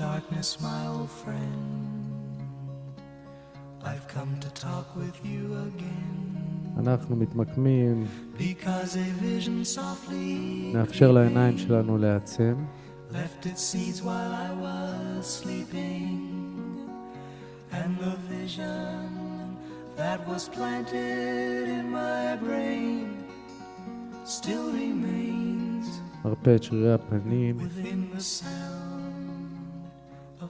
darkness, my old friend. I've come to talk with you again. אנחנו מתמקמים, Because a vision softly נאפשר לעיניים שלנו להיעצם, left its seeds while I was sleeping. And the vision that was planted in my brain still remains מרפא את שרירי הפנים, within the sound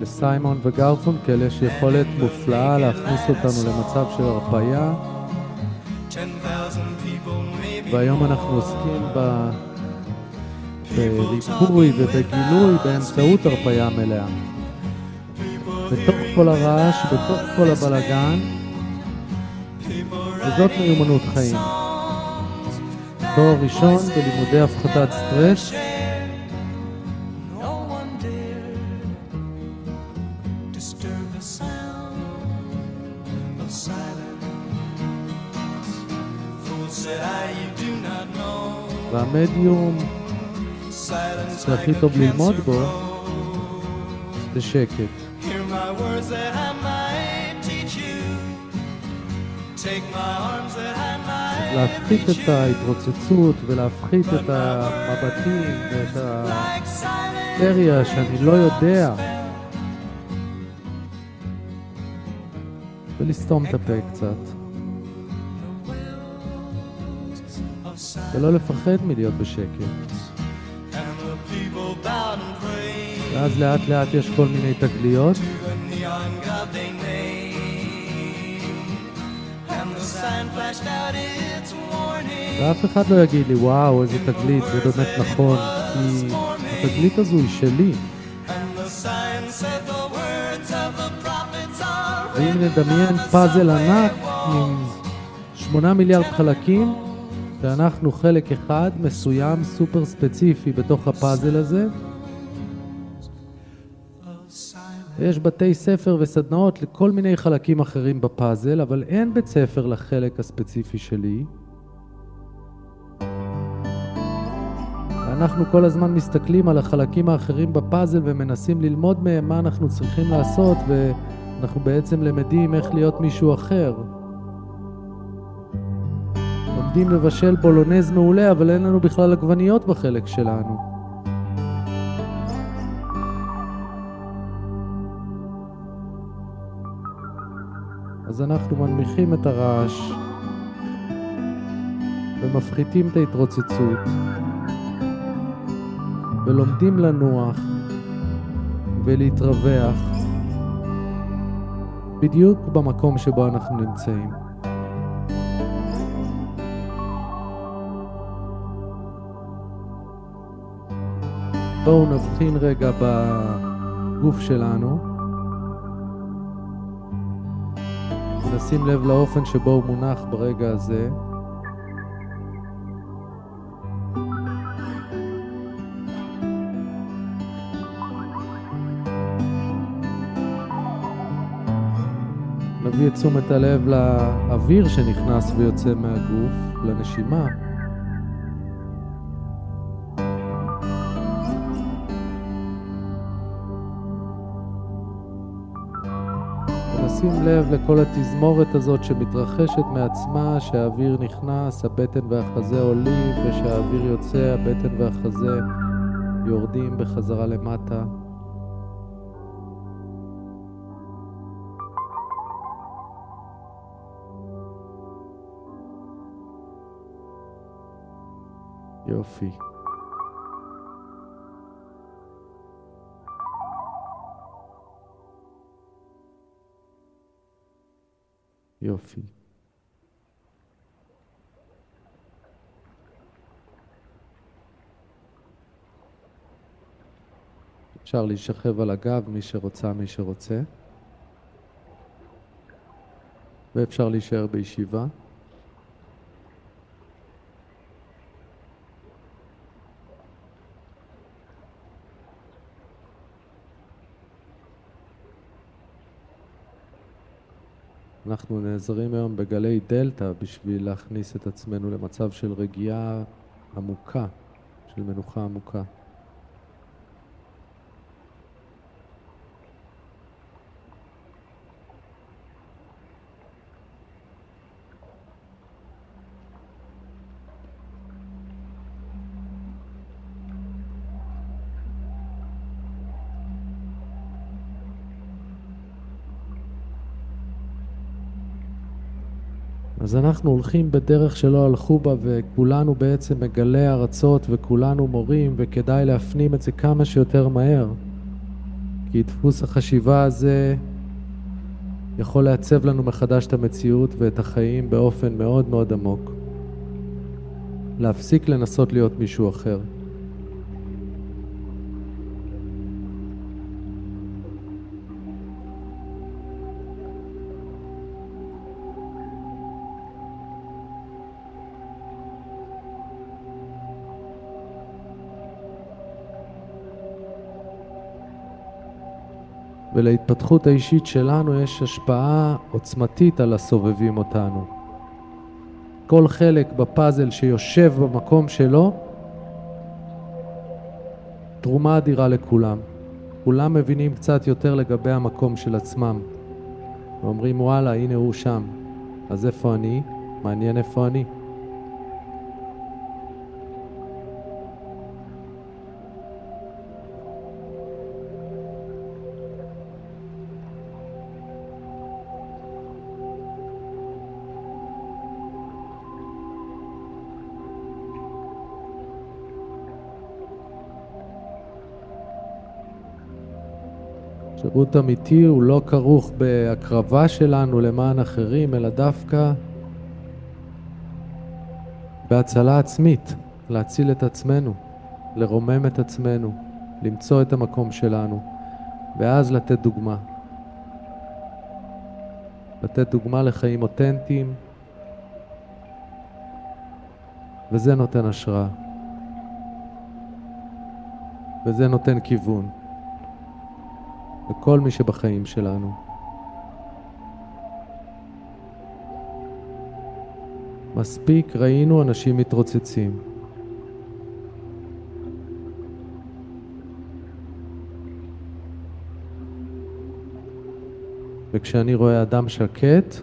לסיימון וגרפונקל יש יכולת מופלאה להכניס אותנו למצב של הרפאיה, והיום אנחנו עוסקים ב... בריפוי ובגילוי באמצעות הרפאיה מלאה. בתוך כל הרעש, בתוך כל הבלגן, וזאת מיומנות חיים. תואר ראשון בלימודי הפחתת סטרס, Silence שהכי טוב ללמוד בו. זה שקט. להפחית את. ההתרוצצות ולהפחית את המבטים ואת ההיסטריה שאני לא יודע, ולסתום את הפה קצת, ולא לפחד מלהיות בשקט. ואז לאט לאט יש כל מיני תגליות. ואף אחד לא יגיד לי, וואו, איזה תגלית, זה באמת נכון, כי התגלית הזו היא שלי. ואם נדמיין פאזל ענק. עם שמונה מיליארד חלקים, ואנחנו חלק אחד מסוים סופר ספציפי בתוך הפאזל הזה. ויש בתי ספר וסדנאות לכל מיני חלקים אחרים בפאזל, אבל אין בית ספר לחלק הספציפי שלי. ואנחנו כל הזמן מסתכלים על החלקים האחרים בפאזל ומנסים ללמוד מהם מה אנחנו צריכים לעשות, ואנחנו בעצם למדים איך להיות מישהו אחר. לומדים לבשל בולונז מעולה, אבל אין לנו בכלל עגבניות בחלק שלנו. אז אנחנו מנמיכים את הרעש ומפחיתים את ההתרוצצות ולומדים לנוח ולהתרווח בדיוק במקום שבו אנחנו נמצאים. בואו נבחין רגע בגוף שלנו. ונשים לב לאופן שבו הוא מונח ברגע הזה. נביא את תשומת הלב לאוויר שנכנס ויוצא מהגוף, לנשימה. ונשים לב לכל התזמורת הזאת שמתרחשת מעצמה, שהאוויר נכנס, הבטן והחזה עולים, ושהאוויר יוצא, הבטן והחזה יורדים בחזרה למטה. יופי. יופי. אפשר להישכב על הגב, מי שרוצה, מי שרוצה. ואפשר להישאר בישיבה. אנחנו נעזרים היום בגלי דלתא בשביל להכניס את עצמנו למצב של רגיעה עמוקה, של מנוחה עמוקה. אז אנחנו הולכים בדרך שלא הלכו בה וכולנו בעצם מגלי ארצות וכולנו מורים וכדאי להפנים את זה כמה שיותר מהר כי דפוס החשיבה הזה יכול לעצב לנו מחדש את המציאות ואת החיים באופן מאוד מאוד עמוק. להפסיק לנסות להיות מישהו אחר. ולהתפתחות האישית שלנו יש השפעה עוצמתית על הסובבים אותנו. כל חלק בפאזל שיושב במקום שלו, תרומה אדירה לכולם. כולם מבינים קצת יותר לגבי המקום של עצמם. ואומרים וואלה, הנה הוא שם. אז איפה אני? מעניין איפה אני. שירות אמיתי הוא לא כרוך בהקרבה שלנו למען אחרים, אלא דווקא בהצלה עצמית, להציל את עצמנו, לרומם את עצמנו, למצוא את המקום שלנו, ואז לתת דוגמה. לתת דוגמה לחיים אותנטיים, וזה נותן השראה. וזה נותן כיוון. לכל מי שבחיים שלנו. מספיק ראינו אנשים מתרוצצים. וכשאני רואה אדם שקט,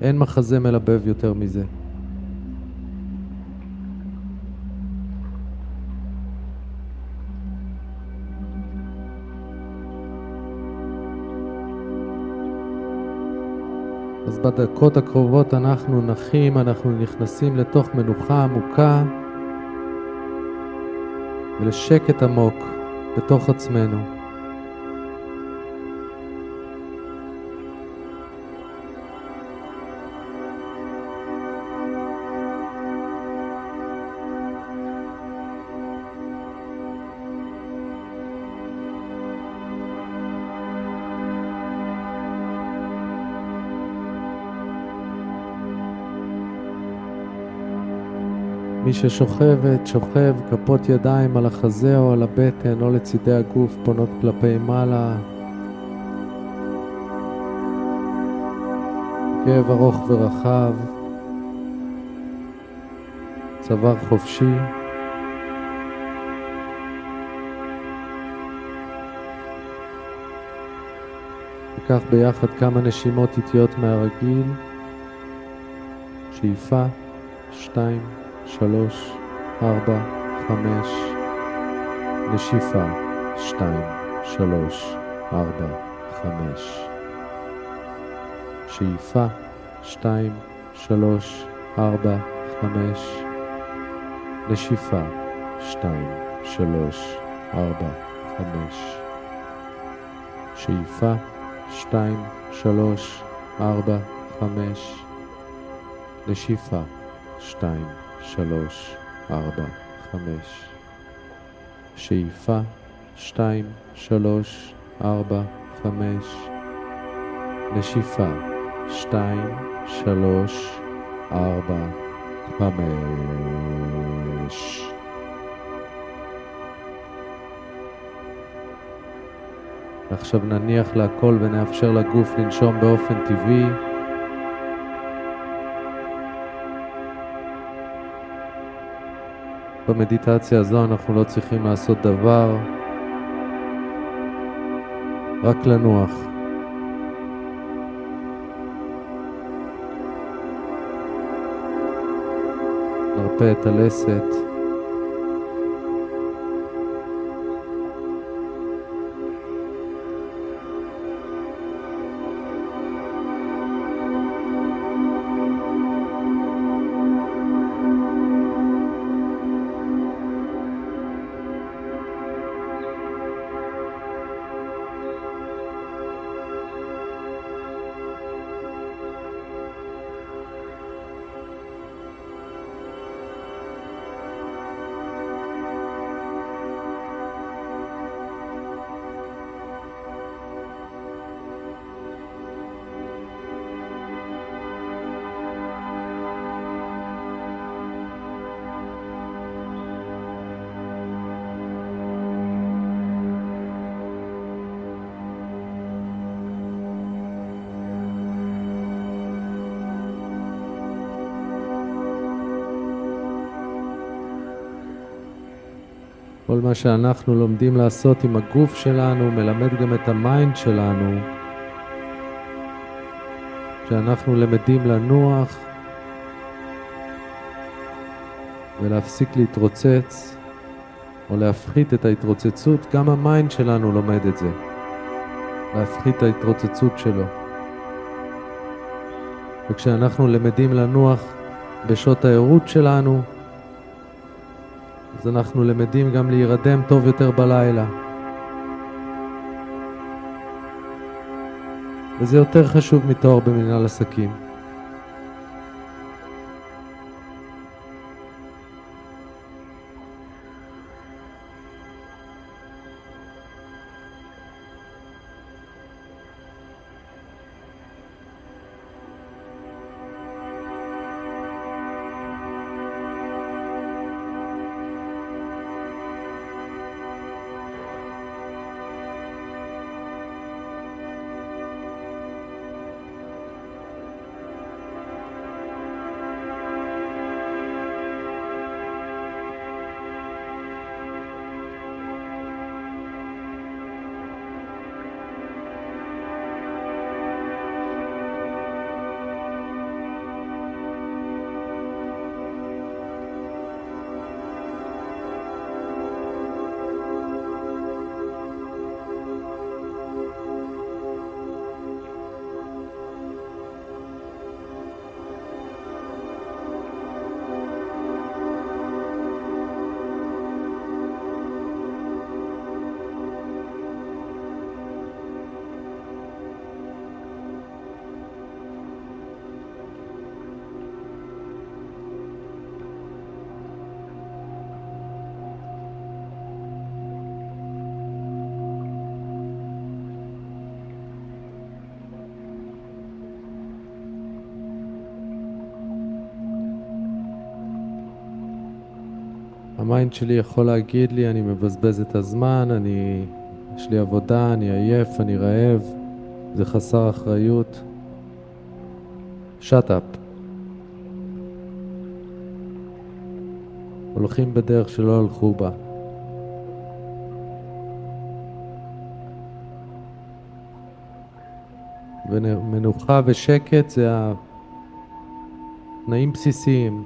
אין מחזה מלבב יותר מזה. בדקות הקרובות אנחנו נחים, אנחנו נכנסים לתוך מנוחה עמוקה ולשקט עמוק בתוך עצמנו. ששוכבת, שוכב, כפות ידיים על החזה או על הבטן או לצידי הגוף פונות כלפי מעלה. כאב ארוך ורחב, צוואר חופשי. ניקח ביחד כמה נשימות איטיות מהרגיל. שאיפה, שתיים, שלוש, ארבע, חמש, נשיפה, שתיים, שלוש, ארבע, חמש. שאיפה, שתיים, שלוש, ארבע, חמש. נשיפה, שתיים, שלוש, ארבע, חמש. שאיפה, שתיים, שלוש, ארבע, חמש. נשיפה, שתיים, שלוש, ארבע, חמש. שאיפה, שתיים, שלוש, ארבע, חמש, נשיפה, שתיים, שלוש, ארבע, חמש. ועכשיו נניח להכל ונאפשר לגוף לנשום באופן טבעי. במדיטציה הזו אנחנו לא צריכים לעשות דבר, רק לנוח. נרפה את הלסת. כל מה שאנחנו לומדים לעשות עם הגוף שלנו מלמד גם את ה mind שלנו. שאנחנו למדים לנוח ולהפסיק להתרוצץ או להפחית את ההתרוצצות, גם ה mind שלנו לומד את זה. להפחית את ההתרוצצות שלו. וכשאנחנו למדים לנוח בשעות הערות שלנו, אז אנחנו למדים גם להירדם טוב יותר בלילה. וזה יותר חשוב מתואר במנהל עסקים. ה mind שלי יכול להגיד לי, אני מבזבז את הזמן, אני... יש לי עבודה, אני עייף, אני רעב, זה חסר אחריות. shut up. הולכים בדרך שלא הלכו בה. ומנוחה ושקט זה התנאים בסיסיים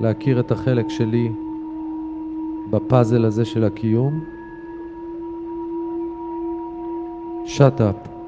להכיר את החלק שלי בפאזל הזה של הקיום. shut up.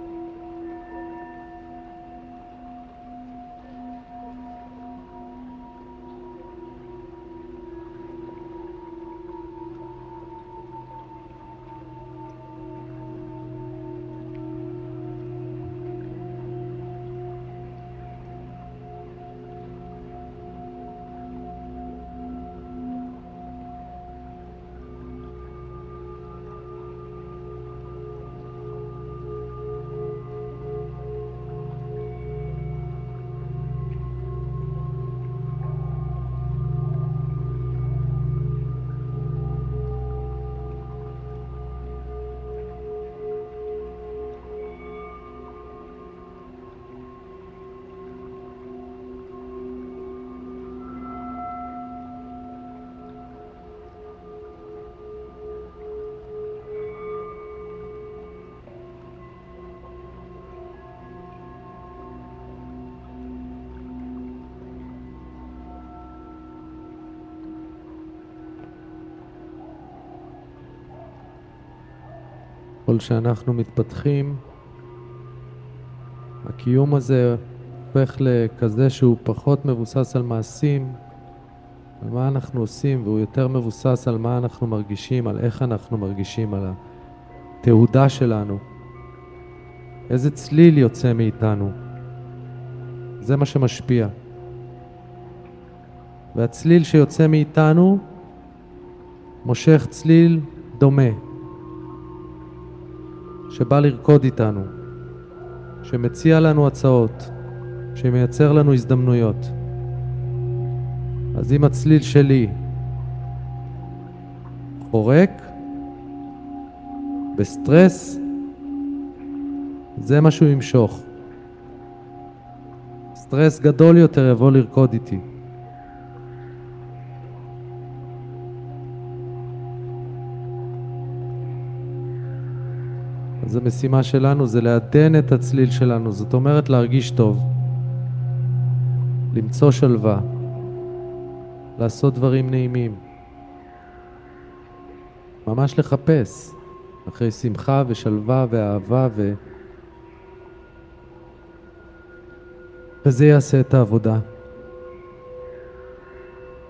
ככל שאנחנו מתפתחים, הקיום הזה הופך לכזה שהוא פחות מבוסס על מעשים, על מה אנחנו עושים, והוא יותר מבוסס על מה אנחנו מרגישים, על איך אנחנו מרגישים, על התהודה שלנו. איזה צליל יוצא מאיתנו. זה מה שמשפיע. והצליל שיוצא מאיתנו מושך צליל דומה, שבא לרקוד איתנו, שמציע לנו הצעות, שמייצר לנו הזדמנויות. אז אם הצליל שלי חורק, בסטרס, זה מה שהוא ימשוך. סטרס גדול יותר יבוא לרקוד איתי. אז המשימה שלנו זה לעדן את הצליל שלנו, זאת אומרת להרגיש טוב, למצוא שלווה, לעשות דברים נעימים, ממש לחפש אחרי שמחה ושלווה ואהבה ו... וזה יעשה את העבודה.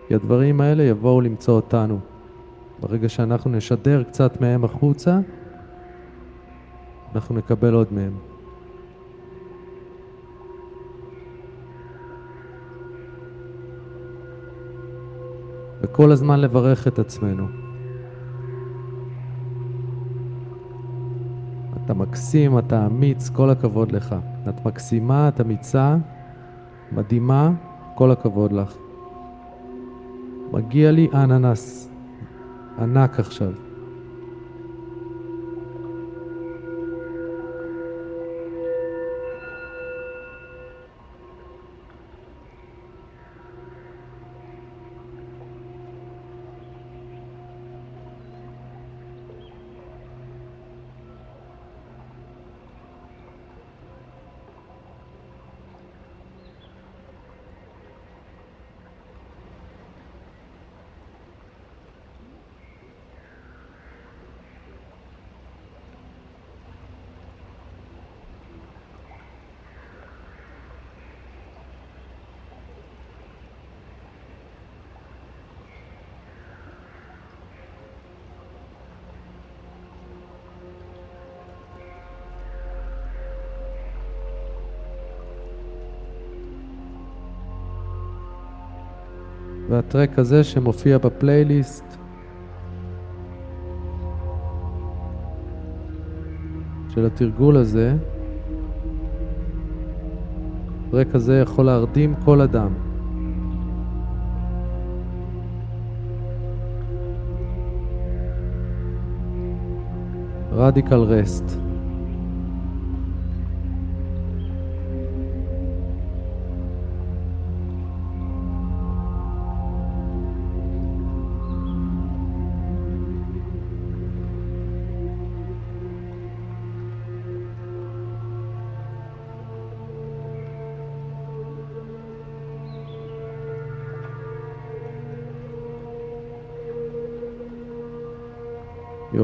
כי הדברים האלה יבואו למצוא אותנו. ברגע שאנחנו נשדר קצת מהם החוצה, אנחנו נקבל עוד מהם. וכל הזמן לברך את עצמנו. אתה מקסים, אתה אמיץ, כל הכבוד לך. את מקסימה, את אמיצה, מדהימה, כל הכבוד לך. מגיע לי אננס ענק עכשיו. והטרק הזה שמופיע בפלייליסט. של התרגול הזה, הטרק הזה יכול להרדים כל אדם. רדיקל רסט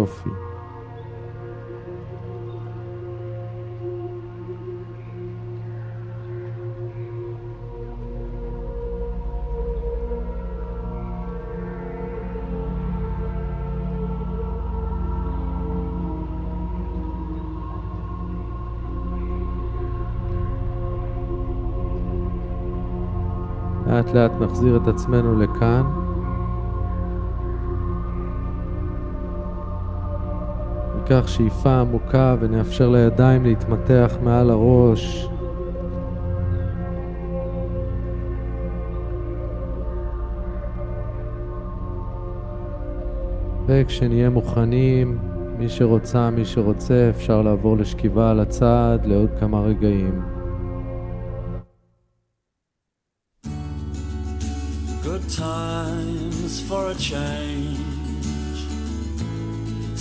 יופי. לאט לאט נחזיר את עצמנו לכאן. ניקח שאיפה עמוקה ונאפשר לידיים להתמתח מעל הראש. וכשנהיה מוכנים, מי שרוצה, מי שרוצה, אפשר לעבור לשכיבה על הצד לעוד כמה רגעים. Good times for a change